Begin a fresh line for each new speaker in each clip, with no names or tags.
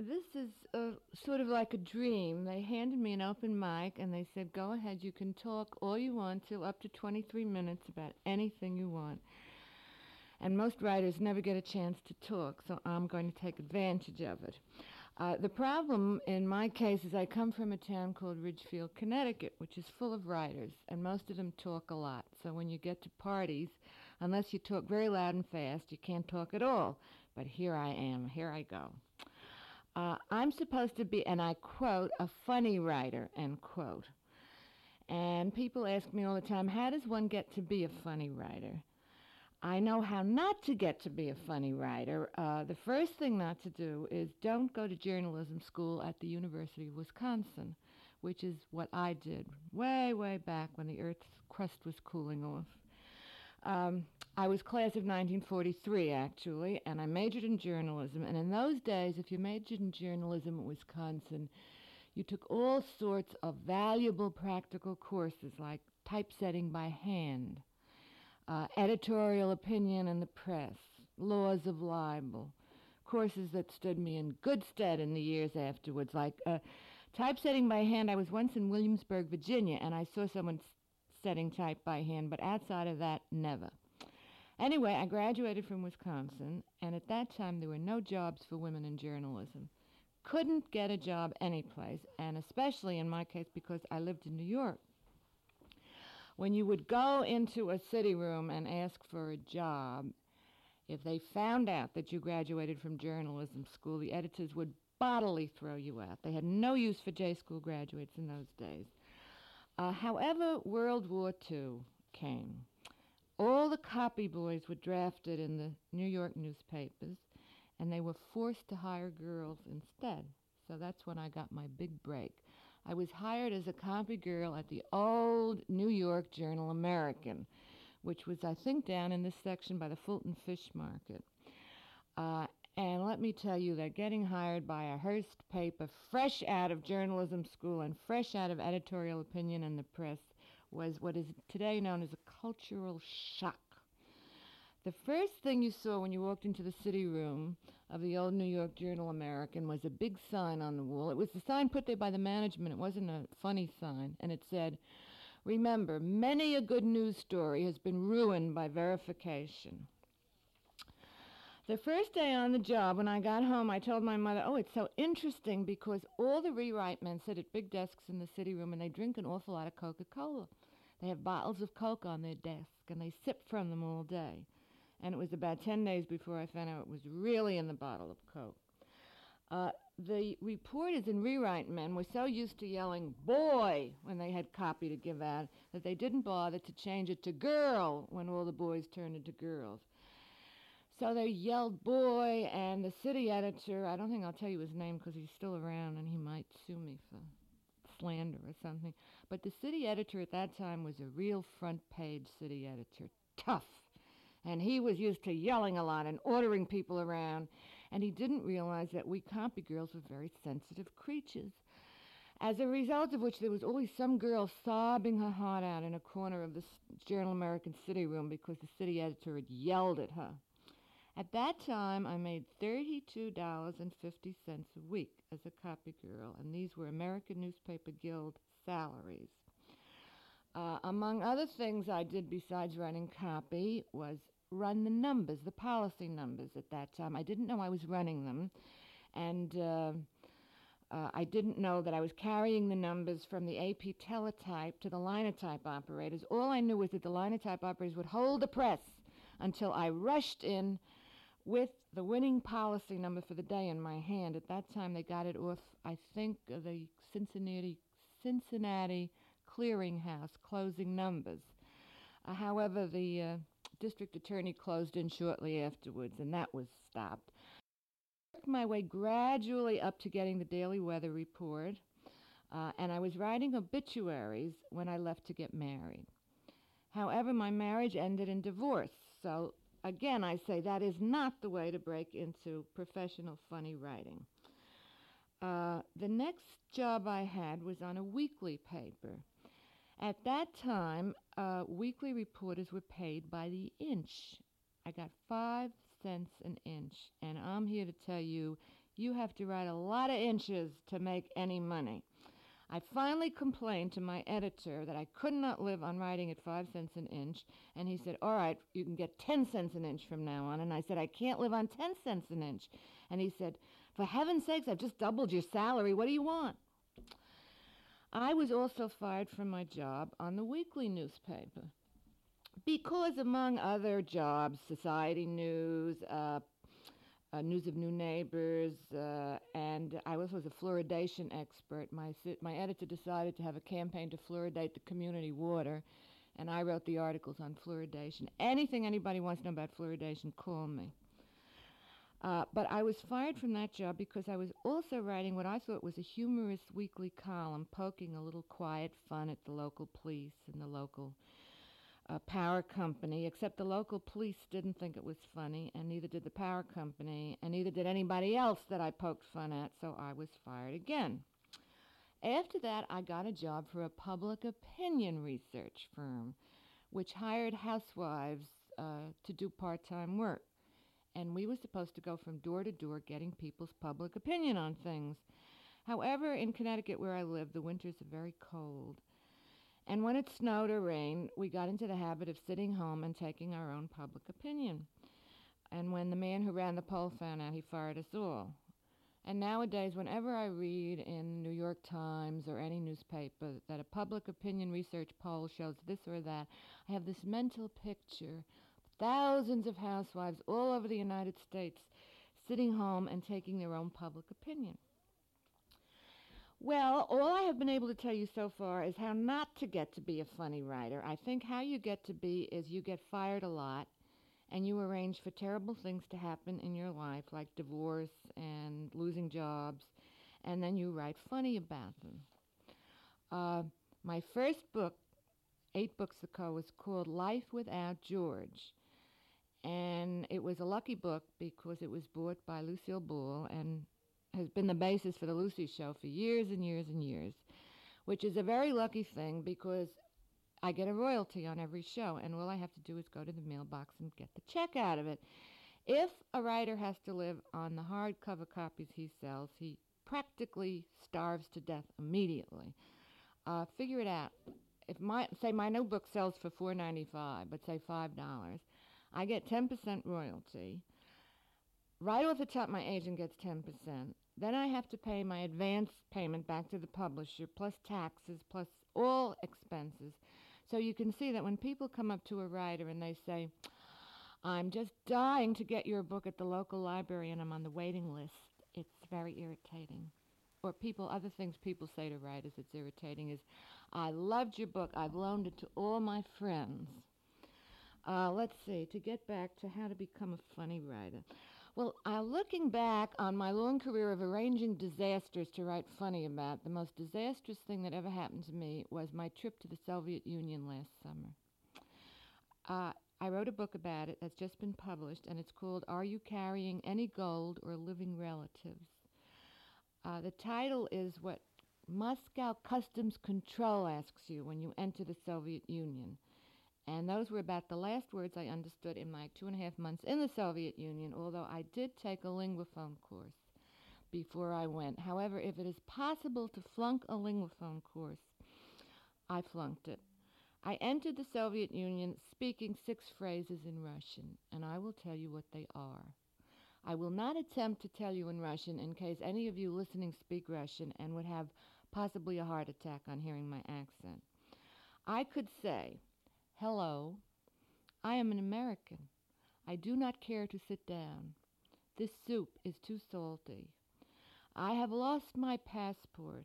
this is uh, sort of like a dream. They handed me an open mic and they said, go ahead, you can talk all you want to, up to 23 minutes about anything you want. And most writers never get a chance to talk, so I'm going to take advantage of it. Uh, the problem in my case is I come from a town called Ridgefield, Connecticut, which is full of writers, and most of them talk a lot. So when you get to parties, unless you talk very loud and fast, you can't talk at all. But here I am, here I go. Uh, I'm supposed to be, and I quote, a funny writer, end quote. And people ask me all the time, how does one get to be a funny writer? I know how not to get to be a funny writer. Uh, the first thing not to do is don't go to journalism school at the University of Wisconsin, which is what I did way, way back when the Earth's crust was cooling off. Um, I was class of 1943, actually, and I majored in journalism. And in those days, if you majored in journalism at Wisconsin, you took all sorts of valuable practical courses like typesetting by hand uh, editorial opinion in the press, laws of libel, courses that stood me in good stead in the years afterwards, like uh, typesetting by hand. I was once in Williamsburg, Virginia, and I saw someone setting type by hand, but outside of that, never. Anyway, I graduated from Wisconsin, and at that time there were no jobs for women in journalism. Couldn't get a job anyplace, and especially in my case because I lived in New York when you would go into a city room and ask for a job, if they found out that you graduated from journalism school, the editors would bodily throw you out. They had no use for J school graduates in those days. Uh, however, World War II came. All the copy boys were drafted in the New York newspapers, and they were forced to hire girls instead. So that's when I got my big break. I was hired as a copy girl at the old New York Journal American, which was, I think, down in this section by the Fulton Fish Market. Uh, and let me tell you that getting hired by a Hearst paper fresh out of journalism school and fresh out of editorial opinion in the press was what is today known as a cultural shock. The first thing you saw when you walked into the city room of the old New York Journal American was a big sign on the wall. It was the sign put there by the management. It wasn't a funny sign. And it said, Remember, many a good news story has been ruined by verification. The first day on the job, when I got home, I told my mother, Oh, it's so interesting because all the rewrite men sit at big desks in the city room and they drink an awful lot of Coca Cola. They have bottles of Coke on their desk and they sip from them all day and it was about 10 days before I found out it was really in the bottle of Coke. Uh, the reporters and rewrite men were so used to yelling boy when they had copy to give out that they didn't bother to change it to girl when all the boys turned into girls. So they yelled boy, and the city editor, I don't think I'll tell you his name because he's still around and he might sue me for slander or something. But the city editor at that time was a real front page city editor, tough and he was used to yelling a lot and ordering people around, and he didn't realize that we copy girls were very sensitive creatures. As a result of which, there was always some girl sobbing her heart out in a corner of the Journal American City room because the city editor had yelled at her. At that time, I made $32.50 a week as a copy girl, and these were American Newspaper Guild salaries. Uh, among other things I did besides running copy was run the numbers, the policy numbers at that time. I didn't know I was running them, and uh, uh, I didn't know that I was carrying the numbers from the AP teletype to the linotype operators. All I knew was that the linotype operators would hold the press until I rushed in with the winning policy number for the day in my hand. At that time, they got it off, I think, the Cincinnati Cincinnati clearinghouse closing numbers. Uh, however, the uh, district attorney closed in shortly afterwards, and that was stopped. I worked my way gradually up to getting the daily weather report, uh, and I was writing obituaries when I left to get married. However, my marriage ended in divorce, so again, I say that is not the way to break into professional funny writing. Uh, the next job I had was on a weekly paper. At that time, uh, weekly reporters were paid by the inch. I got five cents an inch, and I'm here to tell you, You have to write a lot of inches to make any money. I finally complained to my editor that I could not live on writing at five cents an inch, and he said, All right, you can get 10 cents an inch from now on. And I said, I can't live on 10 cents an inch. And he said, For heaven's sakes, I've just doubled your salary. What do you want? I was also fired from my job on the weekly newspaper because, among other jobs, society news, uh, uh, news of new neighbors, uh, and I was, was a fluoridation expert. My my editor decided to have a campaign to fluoridate the community water, and I wrote the articles on fluoridation. Anything anybody wants to know about fluoridation, call me. Uh, but I was fired from that job because I was also writing what I thought was a humorous weekly column, poking a little quiet fun at the local police and the local uh, power company, except the local police didn't think it was funny, and neither did the power company, and neither did anybody else that I poked fun at, so I was fired again. After that, I got a job for a public opinion research firm, which hired housewives uh, to do part time work. And we were supposed to go from door to door getting people's public opinion on things. However, in Connecticut, where I live, the winters are very cold. And when it snowed or rained, we got into the habit of sitting home and taking our own public opinion. And when the man who ran the poll found out, he fired us all. And nowadays, whenever I read in the New York Times or any newspaper that a public opinion research poll shows this or that, I have this mental picture thousands of housewives all over the United States sitting home and taking their own public opinion. Well, all I have been able to tell you so far is how not to get to be a funny writer. I think how you get to be is you get fired a lot and you arrange for terrible things to happen in your life, like divorce and losing jobs, and then you write funny about them. Uh, my first book, eight books ago, was called Life Without George. And it was a lucky book because it was bought by Lucille Ball and has been the basis for the Lucy Show for years and years and years, which is a very lucky thing because I get a royalty on every show, and all I have to do is go to the mailbox and get the check out of it. If a writer has to live on the hardcover copies he sells, he practically starves to death immediately. Uh, figure it out. If my say my new book sells for four ninety five, but say five dollars, I get ten percent royalty. Right off the top, my agent gets ten percent. Then I have to pay my advance payment back to the publisher, plus taxes, plus all expenses. So you can see that when people come up to a writer and they say, I'm just dying to get your book at the local library and I'm on the waiting list, it's very irritating. Or people, other things people say to writers it's irritating is, I loved your book, I've loaned it to all my friends. Uh, let's see, to get back to how to become a funny writer. Well, uh, looking back on my long career of arranging disasters to write funny about, the most disastrous thing that ever happened to me was my trip to the Soviet Union last summer. Uh, I wrote a book about it that's just been published, and it's called Are You Carrying Any Gold or Living Relatives? Uh, the title is what Moscow Customs Control asks you when you enter the Soviet Union. And those were about the last words I understood in my two and a half months in the Soviet Union, although I did take a linguaphone course before I went. However, if it is possible to flunk a linguaphone course, I flunked it. I entered the Soviet Union speaking six phrases in Russian, and I will tell you what they are. I will not attempt to tell you in Russian in case any of you listening speak Russian and would have possibly a heart attack on hearing my accent. I could say, Hello, I am an American. I do not care to sit down. This soup is too salty. I have lost my passport.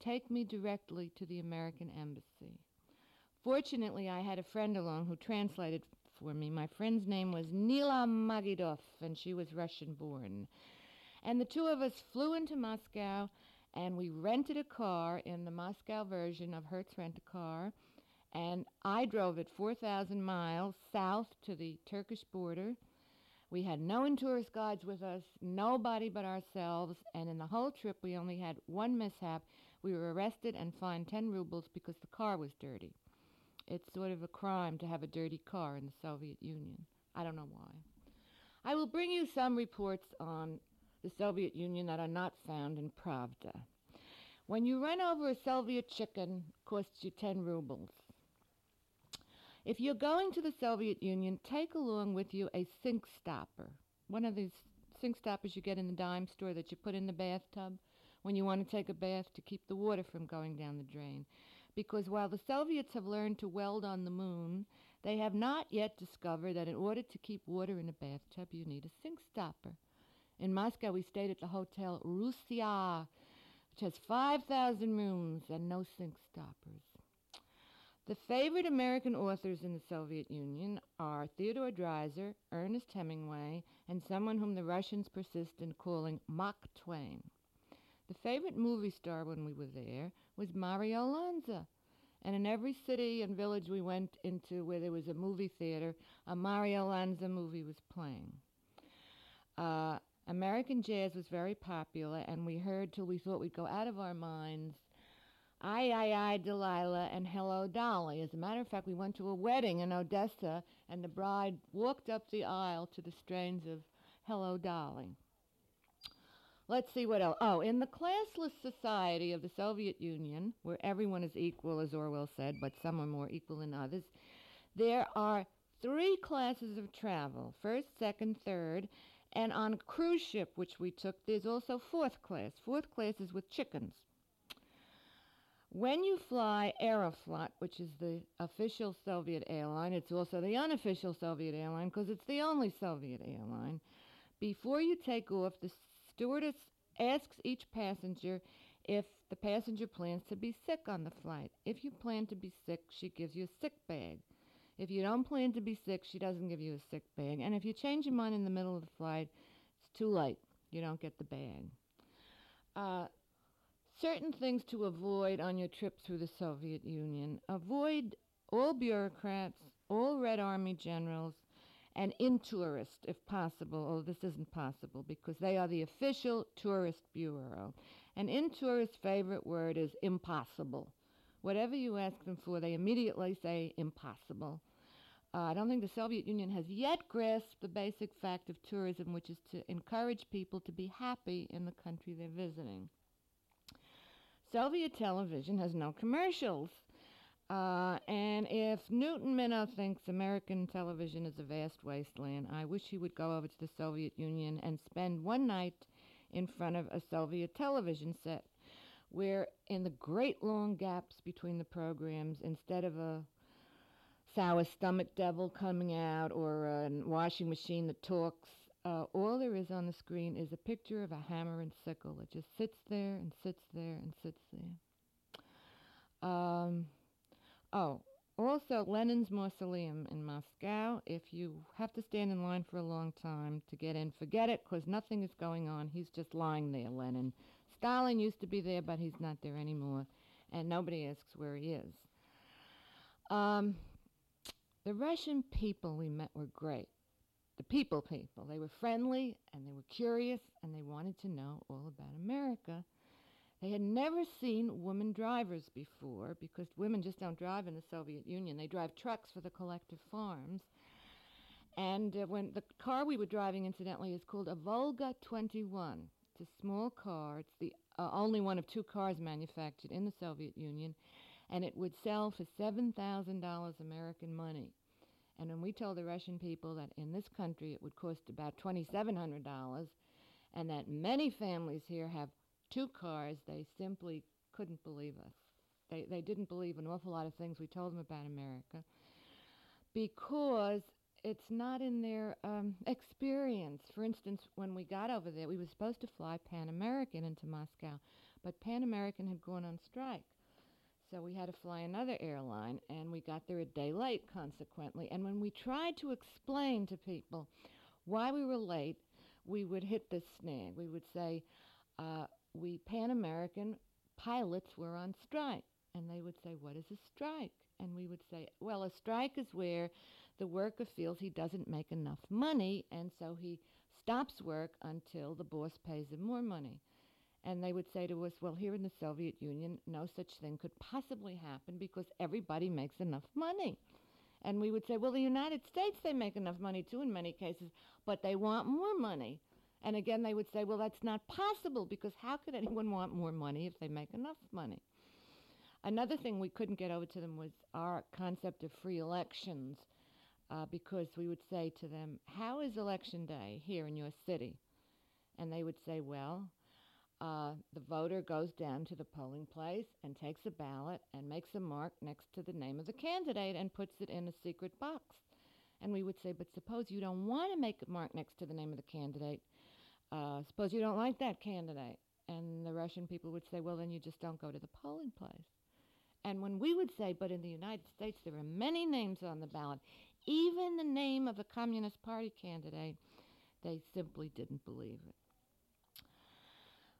Take me directly to the American Embassy. Fortunately, I had a friend along who translated for me. My friend's name was Nila Magidov, and she was Russian born. And the two of us flew into Moscow, and we rented a car in the Moscow version of Hertz Rent a Car and I drove it 4,000 miles south to the Turkish border. We had no tourist guides with us, nobody but ourselves, and in the whole trip we only had one mishap. We were arrested and fined 10 rubles because the car was dirty. It's sort of a crime to have a dirty car in the Soviet Union. I don't know why. I will bring you some reports on the Soviet Union that are not found in Pravda. When you run over a Soviet chicken, costs you 10 rubles. If you're going to the Soviet Union, take along with you a sink stopper, one of these sink stoppers you get in the dime store that you put in the bathtub when you want to take a bath to keep the water from going down the drain. Because while the Soviets have learned to weld on the moon, they have not yet discovered that in order to keep water in a bathtub, you need a sink stopper. In Moscow, we stayed at the Hotel Russia, which has 5,000 rooms and no sink stoppers. The favorite American authors in the Soviet Union are Theodore Dreiser, Ernest Hemingway, and someone whom the Russians persist in calling Mark Twain. The favorite movie star when we were there was Mario Lanza. And in every city and village we went into where there was a movie theater, a Mario Lanza movie was playing. Uh, American jazz was very popular, and we heard till we thought we'd go out of our minds. I, I, I, Delilah, and Hello, Dolly. As a matter of fact, we went to a wedding in Odessa, and the bride walked up the aisle to the strains of Hello, Dolly. Let's see what else. Oh, in the classless society of the Soviet Union, where everyone is equal, as Orwell said, but some are more equal than others, there are three classes of travel first, second, third. And on a cruise ship, which we took, there's also fourth class. Fourth class is with chickens. When you fly Aeroflot, which is the official Soviet airline, it's also the unofficial Soviet airline because it's the only Soviet airline. Before you take off, the stewardess asks each passenger if the passenger plans to be sick on the flight. If you plan to be sick, she gives you a sick bag. If you don't plan to be sick, she doesn't give you a sick bag. And if you change your mind in the middle of the flight, it's too late. You don't get the bag. Certain things to avoid on your trip through the Soviet Union. Avoid all bureaucrats, all Red Army generals, and Intourist, if possible. Oh, this isn't possible because they are the official tourist bureau. And Intourist favorite word is impossible. Whatever you ask them for, they immediately say impossible. Uh, I don't think the Soviet Union has yet grasped the basic fact of tourism, which is to encourage people to be happy in the country they're visiting. Soviet television has no commercials. Uh, and if Newton Minow thinks American television is a vast wasteland, I wish he would go over to the Soviet Union and spend one night in front of a Soviet television set, where in the great long gaps between the programs, instead of a sour stomach devil coming out or a washing machine that talks, uh, all there is on the screen is a picture of a hammer and sickle. It just sits there and sits there and sits there. Um, Oh, also Lenin's mausoleum in Moscow. If you have to stand in line for a long time to get in, forget it because nothing is going on. He's just lying there, Lenin. Stalin used to be there, but he's not there anymore, and nobody asks where he is. Um, the Russian people we met were great. The people people. They were friendly and they were curious and they wanted to know all about America. They had never seen women drivers before because women just don't drive in the Soviet Union. They drive trucks for the collective farms. And uh, when the car we were driving, incidentally, is called a Volga 21. It's a small car. It's the uh, only one of two cars manufactured in the Soviet Union, and it would sell for $7,000 American money. And when we told the Russian people that in this country it would cost about $2,700, and that many families here have two cars, they simply couldn't believe us. They, they didn't believe an awful lot of things we told them about America because it's not in their um, experience. For instance, when we got over there, we were supposed to fly Pan American into Moscow, but Pan American had gone on strike. So we had to fly another airline, and we got there a day late, consequently. And when we tried to explain to people why we were late, we would hit this snag. We would say, uh, we Pan American pilots were on strike. And they would say, What is a strike? And we would say, Well, a strike is where the worker feels he doesn't make enough money, and so he stops work until the boss pays him more money. And they would say to us, Well, here in the Soviet Union, no such thing could possibly happen because everybody makes enough money. And we would say, Well, the United States, they make enough money too in many cases, but they want more money. And again, they would say, well, that's not possible because how could anyone want more money if they make enough money? Another thing we couldn't get over to them was our concept of free elections uh, because we would say to them, How is election day here in your city? And they would say, Well, uh, the voter goes down to the polling place and takes a ballot and makes a mark next to the name of the candidate and puts it in a secret box. And we would say, But suppose you don't want to make a mark next to the name of the candidate. Uh, suppose you don't like that candidate. And the Russian people would say, Well, then you just don't go to the polling place. And when we would say, but in the United States there are many names on the ballot, even the name of a Communist Party candidate, they simply didn't believe it.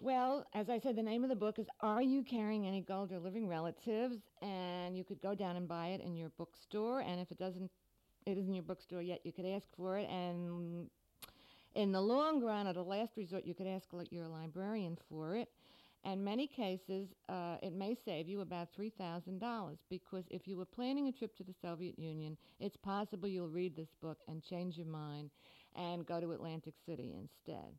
Well, as I said, the name of the book is Are You Carrying Any Gold or Living Relatives? And you could go down and buy it in your bookstore. And if it doesn't, it isn't your bookstore yet, you could ask for it. And in the long run, at a last resort, you could ask your librarian for it. In many cases, uh, it may save you about $3,000 because if you were planning a trip to the Soviet Union, it's possible you'll read this book and change your mind and go to Atlantic City instead.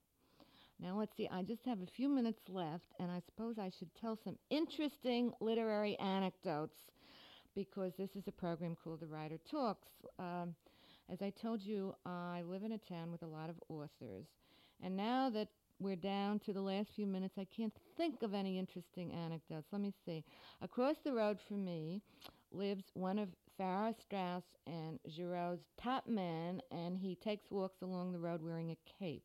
Now, let's see, I just have a few minutes left, and I suppose I should tell some interesting literary anecdotes because this is a program called The Writer Talks. Um, as I told you, I live in a town with a lot of authors. And now that we're down to the last few minutes. I can't think of any interesting anecdotes. Let me see. Across the road from me lives one of Farrar Straus and Giroux's top men, and he takes walks along the road wearing a cape.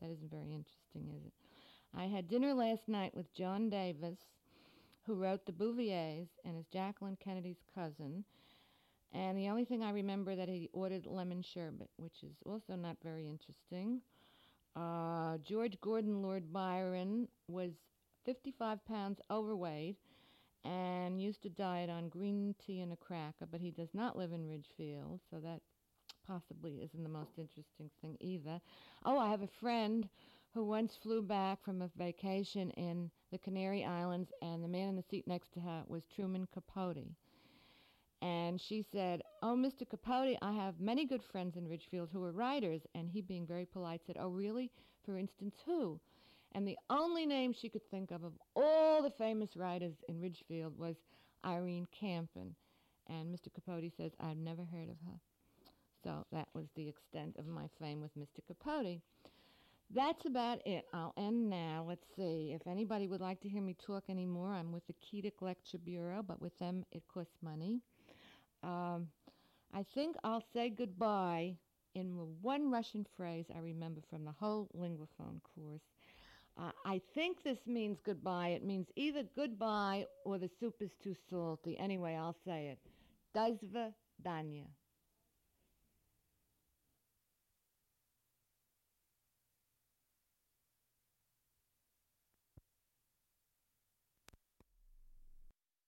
That isn't very interesting, is it? I had dinner last night with John Davis, who wrote The Bouviers and is Jacqueline Kennedy's cousin. And the only thing I remember that he ordered lemon sherbet, which is also not very interesting. Uh, George Gordon Lord Byron was 55 pounds overweight and used to diet on green tea and a cracker, but he does not live in Ridgefield, so that possibly isn't the most interesting thing either. Oh, I have a friend who once flew back from a vacation in the Canary Islands, and the man in the seat next to her was Truman Capote. And she said, Oh, Mr. Capote, I have many good friends in Ridgefield who are writers. And he, being very polite, said, Oh, really? For instance, who? And the only name she could think of of all the famous writers in Ridgefield was Irene Kampen. And Mr. Capote says, I've never heard of her. So that was the extent of my fame with Mr. Capote. That's about it. I'll end now. Let's see. If anybody would like to hear me talk anymore, I'm with the Keedick Lecture Bureau, but with them it costs money. Um, I think I'll say goodbye in one Russian phrase I remember from the whole linguaphone course. Uh, I think this means goodbye. It means either goodbye or the soup is too salty. Anyway, I'll say it. Dazva Danya.